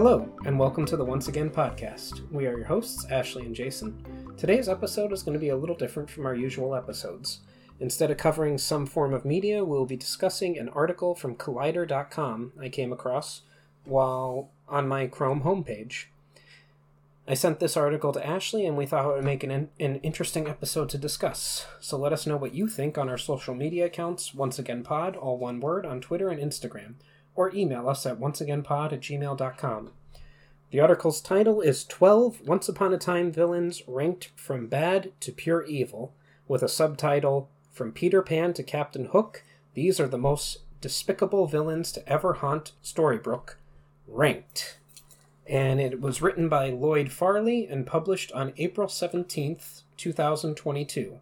Hello, and welcome to the Once Again podcast. We are your hosts, Ashley and Jason. Today's episode is going to be a little different from our usual episodes. Instead of covering some form of media, we'll be discussing an article from Collider.com I came across while on my Chrome homepage. I sent this article to Ashley, and we thought it would make an, an interesting episode to discuss. So let us know what you think on our social media accounts, Once Again Pod, all one word, on Twitter and Instagram, or email us at onceagainpod at gmail.com. The article's title is 12 Once Upon a Time Villains Ranked from Bad to Pure Evil, with a subtitle From Peter Pan to Captain Hook, These Are the Most Despicable Villains to Ever Haunt Storybrooke, Ranked and it was written by Lloyd Farley and published on April 17th, 2022.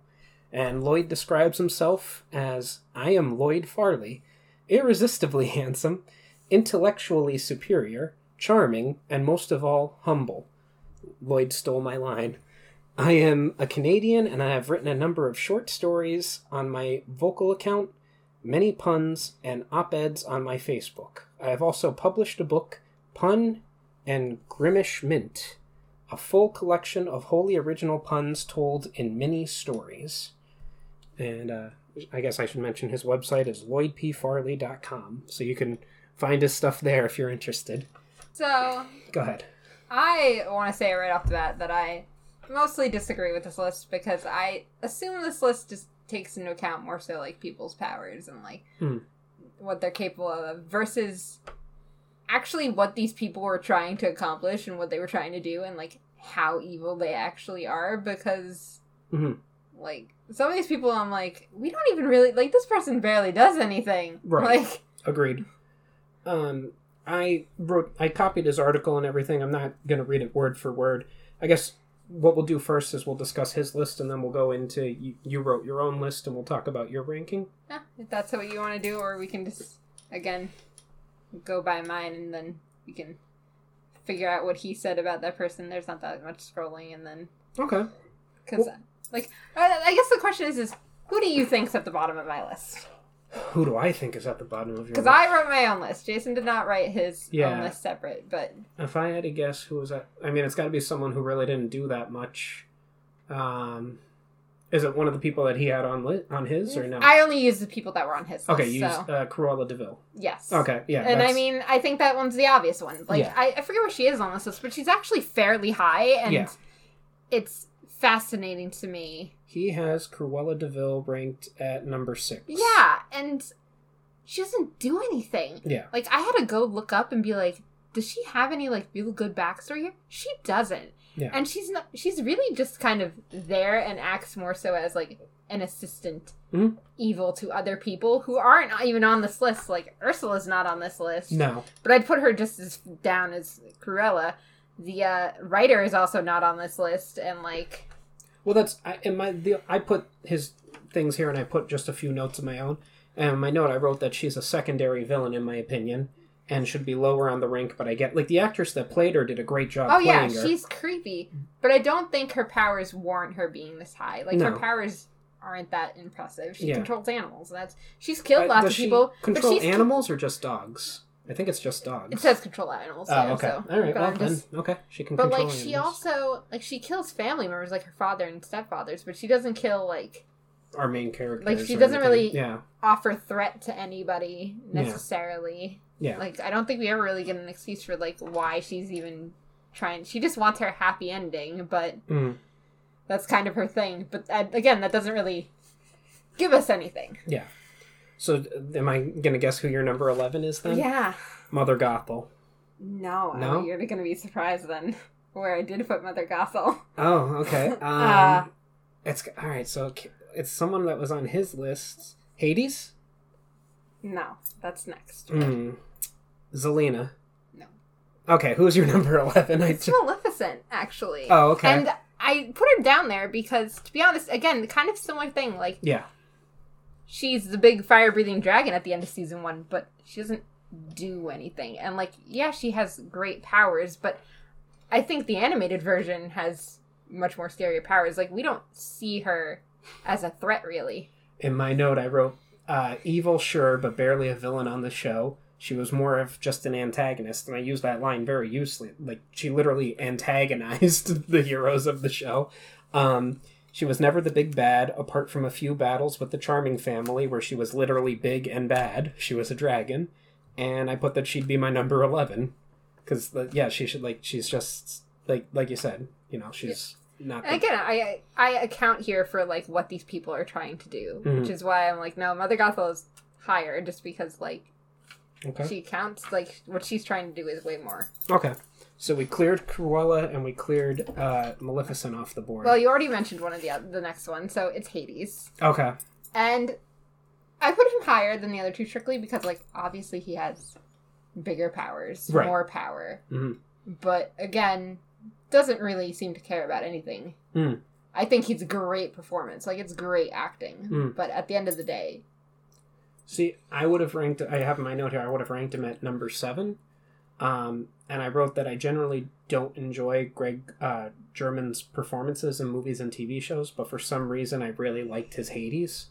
And Lloyd describes himself as I am Lloyd Farley, irresistibly handsome, intellectually superior, charming, and most of all, humble. Lloyd stole my line. I am a Canadian and I have written a number of short stories on my vocal account, many puns, and op eds on my Facebook. I have also published a book, Pun and Grimish Mint, a full collection of wholly original puns told in mini stories. And uh, I guess I should mention his website is lloydpfarley.com, so you can find his stuff there if you're interested. So, Go ahead. I want to say right off the bat that I mostly disagree with this list because I assume this list just takes into account more so like people's powers and like Hmm. what they're capable of versus actually what these people were trying to accomplish and what they were trying to do and like how evil they actually are because Mhm. like some of these people I'm like we don't even really like this person barely does anything Right. like Agreed. Um, I wrote, I copied his article and everything. I'm not going to read it word for word. I guess what we'll do first is we'll discuss his list and then we'll go into you, you wrote your own list and we'll talk about your ranking. Yeah, if that's what you want to do, or we can just again go by mine and then we can figure out what he said about that person. There's not that much scrolling, and then Okay. because like I, I guess the question is is who do you think's at the bottom of my list? Who do I think is at the bottom of your Because? I wrote my own list. Jason did not write his Yeah. own list separate, but If I had to guess who was at, I mean, it's got to be someone who really didn't do that much. Um, is it one of the people that he had on li- on his or no? I only used the people that were on his list. okay, you so used uh, Cruella de Vil. yes. Okay, yeah. and I mean, I think that one's the obvious one. Like, Yeah. I, I forget where she is on this list, but she's actually fairly high, and Yeah. it's fascinating to me. he has Cruella de Vil ranked at number six. Yeah, and she doesn't do anything. Yeah. Like, I had to go look up and be like, does she have any like real good backstory here? She doesn't. Yeah. And she's not. She's really just kind of there and acts more so as like an assistant Mhm. evil to other people who aren't even on this list. Like Ursula's not on this list. No. But I'd put her just as down as Cruella. The uh, writer is also not on this list, and like, Well, that's I, in my the, I put his things here, and I put just a few notes of my own. And my note, I wrote that she's a secondary villain, in my opinion, and should be lower on the rank. But I get like the actress that played her did a great job. oh yeah, her. she's creepy, but I don't think her powers warrant her being this high. Like her powers aren't that impressive. She Yeah. controls animals. That's she's killed Uh, lots of people. Control but she's animals or just dogs? I think it's just dogs. It says control animals. Oh, yeah, okay. So, All right. Well, I'm then, okay. She can but like she animals. also like she kills family members like her father and stepfathers, but she doesn't kill like our main character. Like, she doesn't really- Yeah. offer threat to anybody Yeah. necessarily. Yeah. Like I don't think we ever really get an excuse for like why she's even trying. She just wants her happy ending, but Mm, that's kind of her thing. But uh, again, that doesn't really give us anything. yeah. So, uh, am I gonna guess who your number eleven is then? Yeah. Mother Gothel. No, I- No? you're gonna be surprised then where I did put Mother Gothel. Oh, okay. Um, Uh, it's all right. So it's someone that was on his list. Hades. No, that's next. Mm. Zelena. No. Okay, who's your number eleven? I It's Maleficent, actually. oh, okay. And I put her down there because, to be honest, again, kind of similar thing. Like, yeah. She's the big fire breathing dragon at the end of season one, but she doesn't do anything. And, like, yeah, she has great powers, but I think the animated version has much more scary powers. Like, we don't see her as a threat, really. In my note, I wrote, uh, "Evil, sure, but barely a villain on the show. she was more of just an antagonist, and I use that line very usefully. Like she literally antagonized the heroes of the show. Um, she was never the big bad, apart from a few battles with the Charming family, where she was literally big and bad. She was a dragon, and I put that she'd be my number eleven, because yeah, she should like she's just like like you said, you know, she's not. And The, again, I I account here for like what these people are trying to do, Mhm. which is why I'm like, no, Mother Gothel is higher, just because like okay. she counts like what she's trying to do is way more. Okay. So we cleared Cruella and we cleared uh, Maleficent off the board. Well, you already mentioned one of the the next one, so it's Hades, okay. and I put him higher than the other two strictly because like obviously he has bigger powers, Right. more power, Mhm. but again, doesn't really seem to care about anything. Mm. I think he's a great performance, like it's great acting, Mm. but at the end of the day, See, I would have ranked. I have my note here. I would have ranked him at number seven, um, and I wrote that I generally don't enjoy Greg uh, Germann's performances in movies and TV shows, but for some reason I really liked his Hades.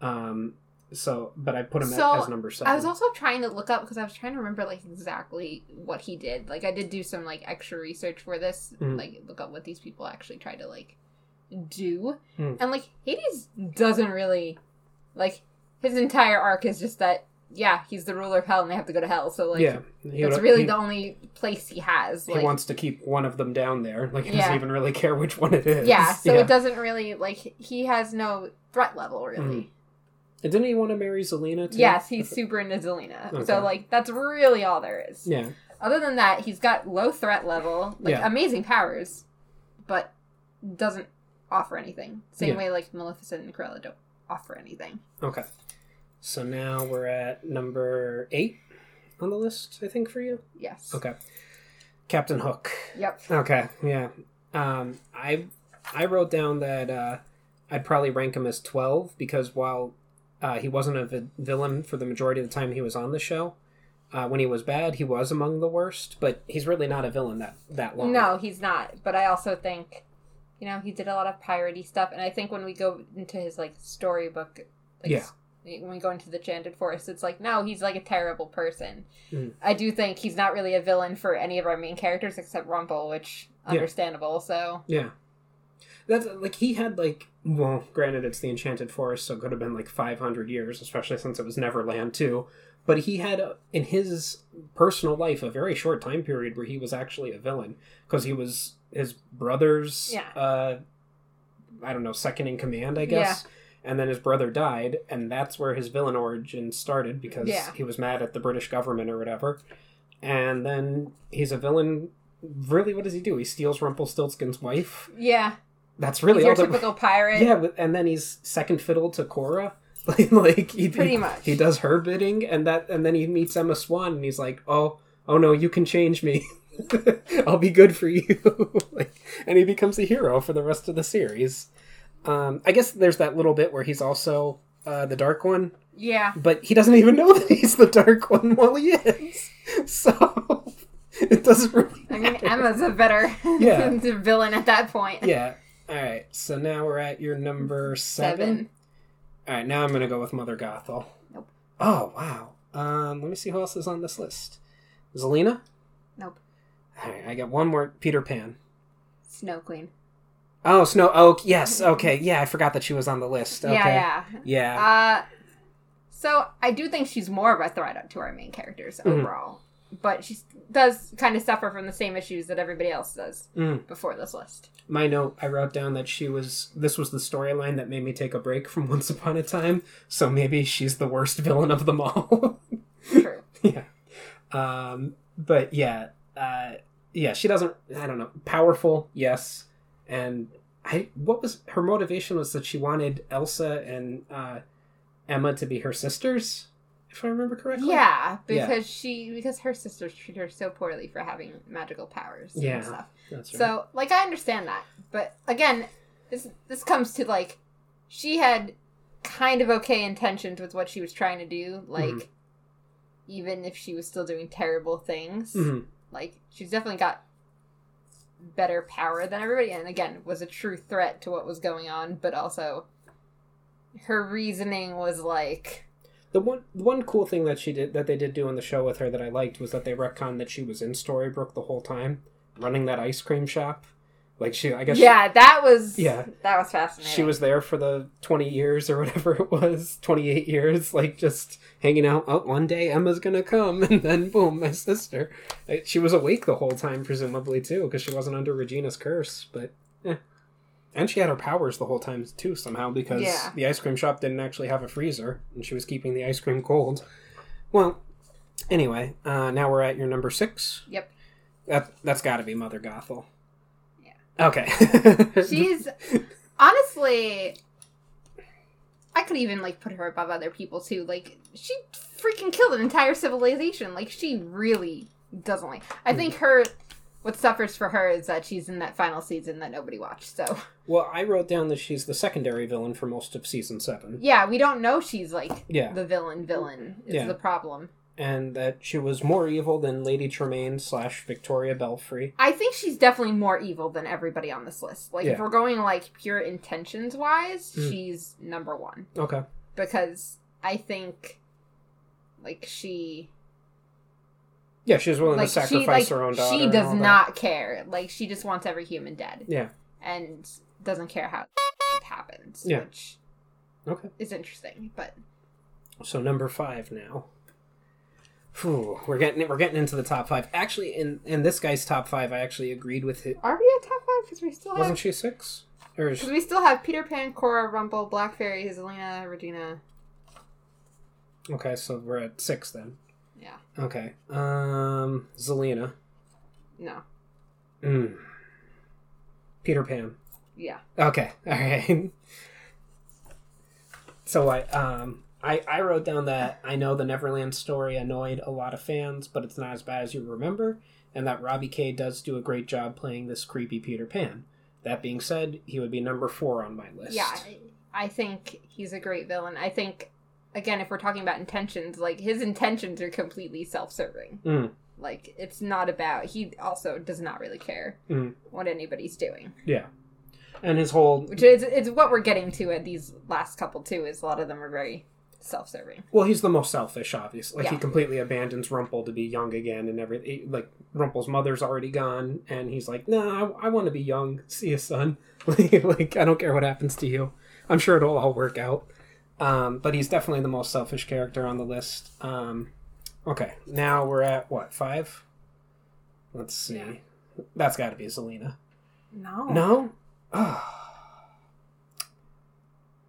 Um, so, but I put him So, as number seven. I was also trying to look up because I was trying to remember like exactly what he did. Like I did do some like extra research for this, Mhm. like look up what these people actually tried to like do. Mhm. And like Hades doesn't really like his entire arc is just that yeah, he's the ruler of hell and they have to go to hell. So like yeah, that's really he, the only place he has. he wants to keep one of them down there. Like he Yeah. doesn't even really care which one it is. yeah, so it doesn't really like he has no threat level really. Mhm. And didn't he want to marry Zelena too? Yes, he's super into Zelena. Okay. So like that's really all there is. Yeah. Other than that, he's got low threat level, like Yeah. amazing powers, but doesn't offer anything. Same Yeah. way like Maleficent and Cruella don't offer anything. Okay. So now we're at number eight on the list, I think, for you. Yes. Okay. Captain Hook. Yep. Okay, yeah. Um, I I wrote down that uh, I'd probably rank him as twelve because while uh, he wasn't a vi- villain for the majority of the time he was on the show, uh, when he was bad, he was among the worst. But he's really not a villain that that long. No, he's not. But I also think, you know, he did a lot of piratey stuff, and I think when we go into his like storybook, like, Yeah. When we go into the Enchanted Forest, it's like no, he's like a terrible person. Mhm. I do think he's not really a villain for any of our main characters except Rumple, which Yeah. understandable. So Yeah. That's like he had like well, granted it's the Enchanted Forest, so it could have been like five hundred years, especially since it was Neverland too. But he had uh, in his personal life a very short time period where he was actually a villain because he was his brother's Yeah. uh I don't know, second in command, I guess. And then his brother died, and that's where his villain origin started because Yeah. he was mad at the British government or whatever. And then he's a villain. Really, what does he do? He steals Rumpelstiltskin's wife. yeah, That's really he's your all typical pirate. Yeah, and then he's second fiddle to Cora. like, like he, Pretty he- much. he does her bidding, and that, and then he meets Emma Swan, and he's like, "Oh, oh no, you can change me. I'll be good for you." like, and he becomes a hero for the rest of the series. Um, I guess there's that little bit where he's also uh, the Dark One, yeah. but he doesn't even know that he's the Dark One while he is. So it doesn't really. I mean, matter. Emma's a better Yeah. villain at that point. Yeah. All right. So now we're at your number seven. All right. Now I'm gonna go with Mother Gothel. Nope. Oh wow. Um, let me see who else is on this list. Zelena. Nope. All right. I got one more. Peter Pan. Snow Queen. Oh, Snow. Oak. yes. Okay. Yeah, I forgot that she was on the list. Okay. Yeah, yeah. Yeah. Uh, so I do think she's more of a threat to our main characters Mhm. overall, but she does kind of suffer from the same issues that everybody else does Mm. before this list. My note. I wrote down that she was. This was the storyline that made me take a break from Once Upon a Time. So maybe she's the worst villain of them all. True. yeah. Um, but yeah, uh, yeah, she doesn't. I don't know. Powerful, yes, and I. What was her motivation? Was that she wanted Elsa and uh, Emma to be her sisters, if I remember correctly. Yeah, Yeah. because she because her sisters treat her so poorly for having magical powers Yeah. and stuff. right. So like I understand that, but again, this this comes to like she had kind of okay intentions with what she was trying to do, like Mhm. even if she was still doing terrible things. Mhm. Like she's definitely got better power than everybody and again was a true threat to what was going on, but also her reasoning was like The one the one cool thing that she did that they did do in the show with her that I liked was that they retconned that she was in Storybrooke the whole time, running that ice cream shop. Like she, I guess. Yeah, that was Yeah. that was She, fascinating. she was there for the twenty years or whatever it was, twenty eight years, like just hanging out. Oh, one day Emma's gonna come, and then boom, my sister. She was awake the whole time, presumably too, because she wasn't under Regina's curse. But, eh. and she had her powers the whole time too somehow because Yeah. the ice cream shop didn't actually have a freezer, and she was keeping the ice cream cold. Well, anyway, uh, now we're at your number six. Yep. That that's got to be Mother Gothel. Okay. She's honestly I could even like put her above other people too. Like she freaking killed an entire civilization. Like she really doesn't like. I Hmm. think her what suffers for her is that she's in that final season that nobody watched. So Well, I wrote down that she's the secondary villain for most of season seven. yeah, we don't know she's like Yeah. the villain. Villain is Yeah. the problem. And that she was more evil than Lady Tremaine slash Victoria Belfrey. I think she's definitely more evil than everybody on this list. Like if we're going like pure intentions wise, Mm. she's number one. Okay. because I think like she Yeah, she's willing like to she sacrifice like her own daughter. she does not care. Like she just wants every human dead Yeah. and doesn't care how it happens, Yeah. which Okay. is interesting. But So number five now. Whew, we're getting we're getting into the top five. Actually, in in this guy's top five, I actually agreed with it. are we at top five? Because we still have Wasn't she six? Or is because we still have Peter Pan, Cora, Rumple, Black Fairy, Zelena, Regina. okay, so we're at six then. Yeah, Okay. Um, Zelena. no, Mm. Peter Pan. yeah, Okay, all right. So I um I I wrote down that I know the Neverland story annoyed a lot of fans, but it's not as bad as you remember, and that Robbie Kay does do a great job playing this creepy Peter Pan. That being said, he would be number four on my list. yeah. I- think he's a great villain. I think again, if we're talking about intentions, like his intentions are completely self-serving. Mm, Like it's not about. He also does not really care Mm. what anybody's doing, yeah. And his whole which is it's what we're getting to at these last couple too. Is a lot of them are very self-serving. well, he's the most selfish, obviously. Like he completely abandons Rumple to be young again, and everything. Like Rumple's mother's already gone, and he's like, "No, I, I want to be young. See you, son. like, like, I don't care what happens to you. I'm sure it'll all work out." Um, but he's definitely the most selfish character on the list. Um, okay, now we're at what five? Let's see. Yeah. That's got to be Zelena. No, No.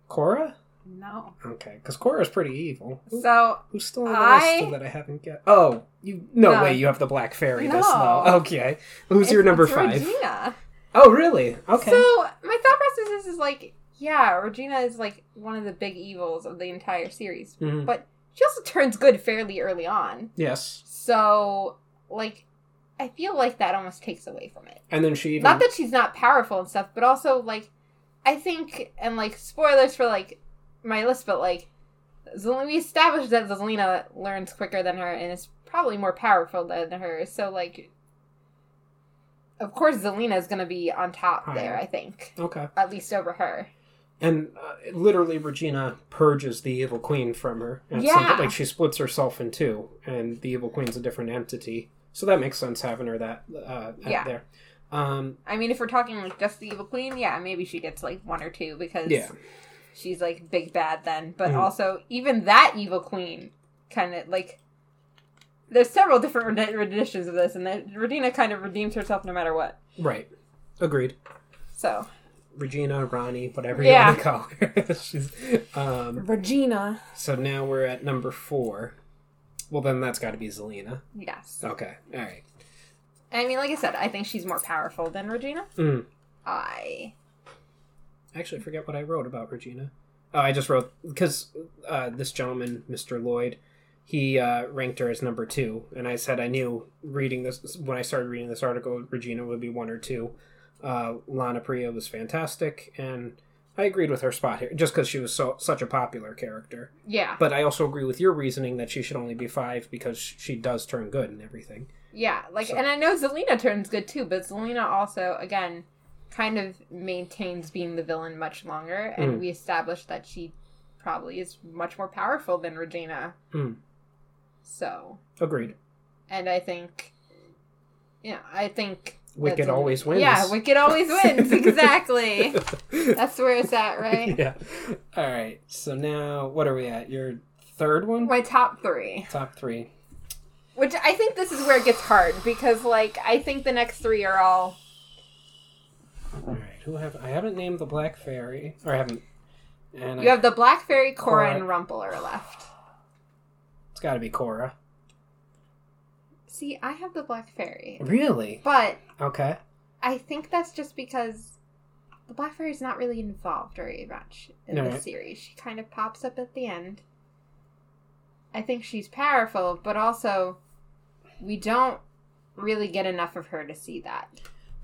Cora? No. Okay, because Cora's pretty evil. So Who's still on the I- list that I haven't get? Oh, you no, No. way! You have the Black Fairy. This No. no. Okay, who's your number it's five? Regina. Oh, really? Okay. So my thought process is, is like, yeah, Regina is like one of the big evils of the entire series, Mhm. but she also turns good fairly early on. Yes, So like, I feel like that almost takes away from it. and then she even Not that she's not powerful and stuff, but also like, I think and like spoilers for like my list, but like, Zel- we established that Zelena learns quicker than her and is probably more powerful than her. So like. Of course, Zelena is going to be on top there. I think okay, at least over her. and uh, literally Regina purges the evil queen from her. at some Yeah. point. like she splits herself in two, and the evil queen's a different entity. So that makes sense having her that uh, Yeah. there. Um, I mean, if we're talking like just the evil queen, yeah, maybe she gets like one or two because yeah, she's like big bad then. But Mhm. also, even that evil queen kind of like there's several different redi- renditions of this, and that Regina kind of redeems herself no matter what. right. Agreed. So Regina, Ronnie, whatever Yeah. you want to call her. She's, um, Regina, So now we're at number four. Well, then that's got to be Zelena. yes. Okay, all right. I mean, like I said, I think she's more powerful than Regina. Mm. I Actually, I forget what I wrote about Regina. Oh, I just wrote because uh, this gentleman, Mr. Lloyd, he uh, ranked her as number two, and I said I knew reading this when I started reading this article, Regina would be one or two. Uh, Lana Parrilla was fantastic, and I agreed with her spot here, just because she was so such a popular character. yeah But I also agree with your reasoning that she should only be five because she does turn good and everything. Yeah, like, So- and I know Zelena turns good too, but Zelena also, again, kind of maintains being the villain much longer, and Mm. we established that she probably is much more powerful than Regina. Mm. So, Agreed. and I think, yeah, I think Wicked always wins. Yeah, Wicked always wins. Exactly. That's where it's at, right? yeah. All right. So now, what are we at? Your third one? My top three. Top three. Which I think this is where it gets hard because, like, I think the next three are all. Right. Who have I haven't named the Black Fairy, or I haven't. And You I, have the Black Fairy, Cora, Cora. and Rumple are left. it's got to be Cora. See, I have the Black Fairy, Really? but Okay. I think that's just because the Black Fairy's not really involved very much in the Alright. series. She kind of pops up at the end. I think she's powerful, but also we don't really get enough of her to see that.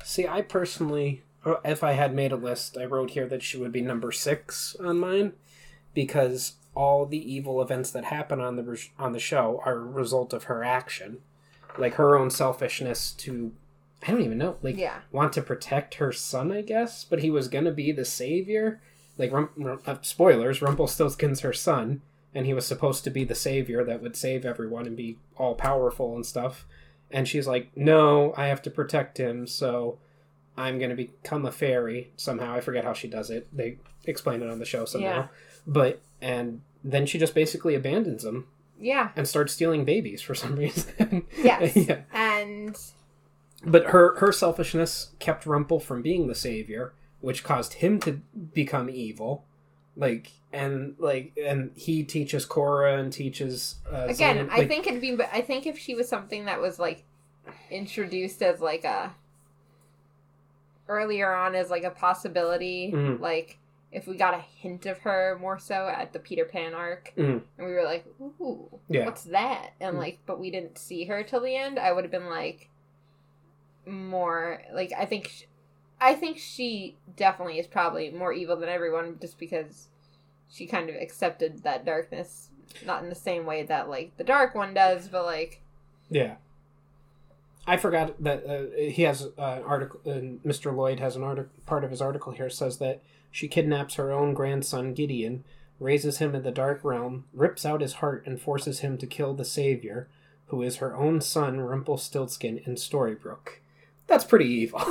See, I personally, if I had made a list, I wrote here that she would be number six on mine, because all the evil events that happen on the on the show are a result of her action, like her own selfishness to, I don't even know, like Yeah. want to protect her son, I guess, but he was gonna be the savior. Like, Rum- Rum- uh, spoilers: Rumpelstiltskin's her son, and he was supposed to be the savior that would save everyone and be all powerful and stuff. And she's like, "No, I have to protect him, so I'm gonna become a fairy somehow." I forget how she does it. They explain it on the show somehow, Yeah. but and then she just basically abandons him Yeah. and starts stealing babies for some reason. Yes. yeah And but her her selfishness kept Rumple from being the savior, which caused him to become evil. Like and like and he teaches Cora and teaches uh, again, Xenon- I think it'd be I think if she was something that was like introduced as like a earlier on as like a possibility, Mhm. like if we got a hint of her more so at the Peter Pan arc, Mhm. and we were like, "Ooh, Yeah. what's that?" and Mm. like, but we didn't see her till the end. I would have been like, more like I think, sh I think she definitely is probably more evil than everyone, just because she kind of accepted that darkness, not in the same way that like the dark one does, but like yeah. I forgot that uh, he has uh, an article. Uh, Mr. Lloyd has an article. Part of his article here says that she kidnaps her own grandson Gideon, raises him in the dark realm, rips out his heart, and forces him to kill the savior, who is her own son Rumpelstiltskin in Storybrooke. That's pretty evil.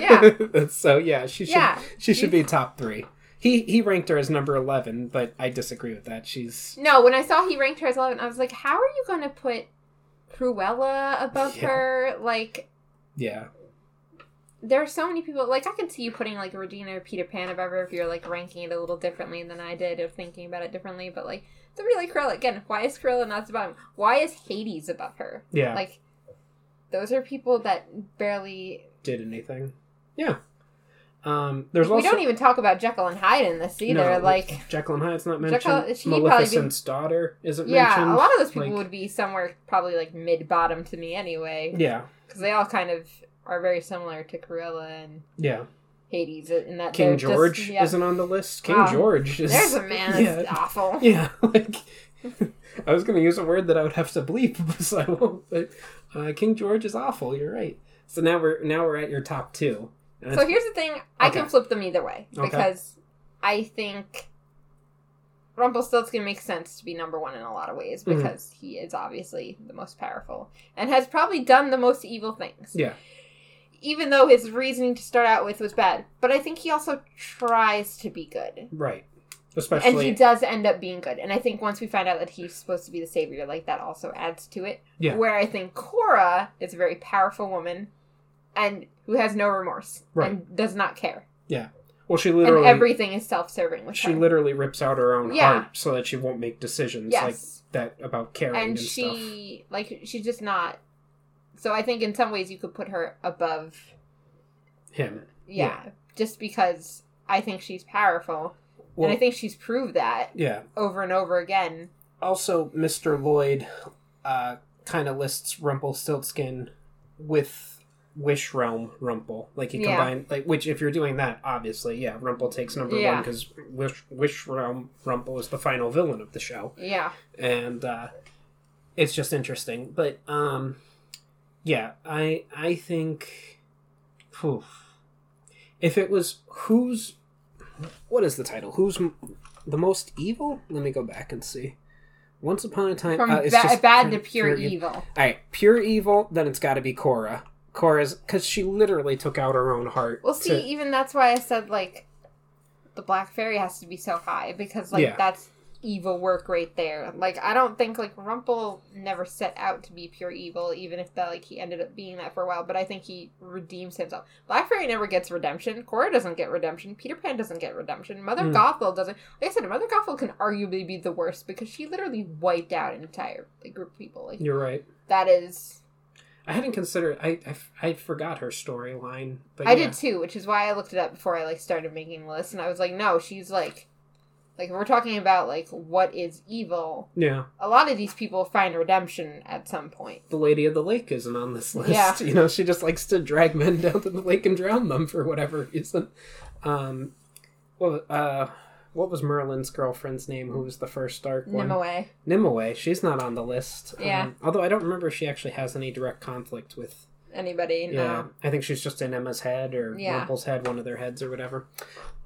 Yeah. so yeah, she should Yeah. she should be top three. He he ranked her as number eleven, but I disagree with that. She's no. When I saw he ranked her as eleven, I was like, how are you going to put Cruella above Yeah. her? Like yeah there are so many people like I can see you putting like Regina or Peter Pan above her if you're like ranking it a little differently than I did of thinking about it differently. But like somebody like Cruella again, why is Cruella not above? him? Why is Hades above her? yeah Like those are people that barely. did anything. Yeah. Um, there's we also don't even talk about Jekyll and Hyde in this either. No, like Jekyll and Hyde's not mentioned. Jekyll- she'd be- Maleficent's daughter isn't yeah, mentioned. a lot of those people Like, would be somewhere probably like mid bottom to me anyway, Yeah, because they all kind of are very similar to Cruella and yeah. Hades in that King they're just- George yeah. isn't on the list. King Wow. George is. There's a man that's Yeah, awful. yeah. Like, I was going to use a word that I would have to bleep, so I won't. But uh, King George is awful. You're right. So now we're now we're at your top two. So here's the thing: I can flip them either way Okay. because I think Rumpelstiltskin makes sense to be number one in a lot of ways Mhm. because he is obviously the most powerful and has probably done the most evil things. yeah, Even though his reasoning to start out with was bad, but I think he also tries to be good. right. Especially. And he does end up being good. And I think once we find out that he's supposed to be the savior, like that also adds to it. Yeah. Where I think Cora is a very powerful woman and who has no remorse Right. and does not care. Yeah. Well, she literally and everything is self-serving with she her. literally rips out her own Yeah. heart so that she won't make decisions yes, like that about caring and, and stuff. she like she's just not. So I think in some ways you could put her above. Him. Yeah, just because I think she's powerful, Well, and I think she's proved that yeah. over and over again. Also, Mr. Lloyd uh, kind of lists Rumpelstiltskin with Wish Realm Rumple. Like he Yeah. combined, like which if you're doing that, obviously, yeah, Rumple takes number one because Wish Wish Realm Rumple is the final villain of the show. Yeah, and uh, it's just interesting. But um, yeah, I I think, phew, if it was who's what is the title? Who's the most evil. Let me go back and see. Once upon a time, From uh, it's ba- just bad to pure- pure, pure e- evil. All right, pure evil. Then it's got to be Cora. Cora's because she literally took out her own heart. Well, see, to- even that's why I said like the Black Fairy has to be so high because like Yeah. that's evil work right there. Like I don't think like Rumple never set out to be pure evil, even if that like he ended up being that for a while. But I think he redeems himself. Black Fairy never gets redemption. Cora doesn't get redemption. Peter Pan doesn't get redemption. Mother Hmm. Gothel doesn't. Like I said, Mother Gothel can arguably be the worst because she literally wiped out an entire like, group of people. Like You're right. that is. I hadn't considered. I I, I forgot her storyline. But I yeah. did too, which is why I looked it up before I like started making the list, and I was like, no, she's like, like we're talking about like what is evil. Yeah, A lot of these people find redemption at some point. the Lady of the Lake isn't on this list. Yeah. You know, she just likes to drag men down to the lake and drown them for whatever reason. Um, well, uh, what was Merlin's girlfriend's name? Who was the first dark one? Nimue. Nimue. She's not on the list. Yeah. Um, although I don't remember if she actually has any direct conflict with. Anybody? Yeah. No. I think she's just in Emma's head or Yeah. Rumple's head, one of their heads or whatever.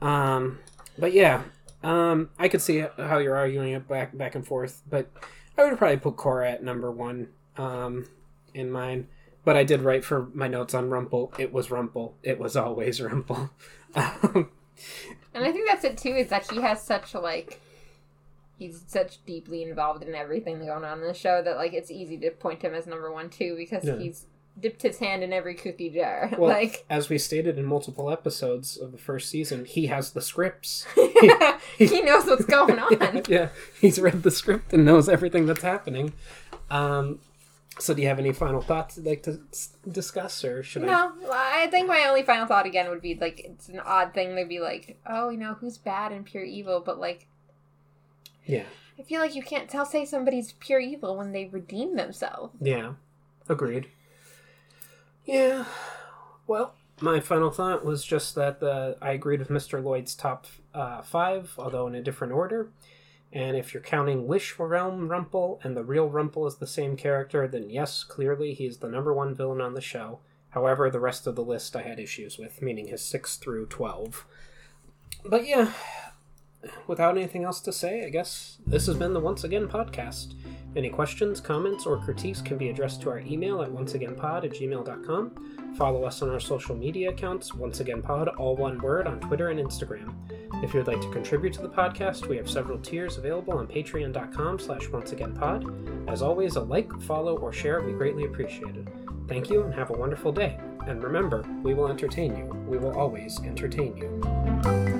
Um, but yeah, um, I could see how you're arguing it back back and forth, but I would probably put Cora at number one um, in mine. But I did write for my notes on Rumple. It was Rumple. It was always Rumple. Um, And I think that's it too. Is that he has such like. He's such deeply involved in everything going on in the show that like it's easy to point him as number one too because Yeah. he's dipped his hand in every cookie jar. well, like as we stated in multiple episodes of the first season, he has the scripts. he knows what's going on. yeah, he's read the script and knows everything that's happening. Um, so, do you have any final thoughts you'd like to discuss, or should I? No, I think my only final thought again would be like it's an odd thing to be like, oh, you know, who's bad and pure evil, but like Yeah, I feel like you can't tell say somebody's pure evil when they redeem themselves. yeah, agreed. Yeah, well, my final thought was just that uh, I agreed with Mr. Lloyd's top uh, five, although in a different order. And if you're counting Wish for Realm Rumple and the real Rumple is the same character, then yes, clearly he's the number one villain on the show. However, the rest of the list I had issues with, meaning his 6 through 12. But yeah, without anything else to say, I guess this has been the Once Again podcast. Any questions, comments, or critiques can be addressed to our email at onceagainpod at gmail.com. Follow us on our social media accounts, Once Again Pod, all one word, on Twitter and Instagram. If you would like to contribute to the podcast, we have several tiers available on patreon.com slash onceagainpod. As always, a like, follow, or share be greatly appreciated. Thank you and have a wonderful day. And remember, we will entertain you. We will always entertain you.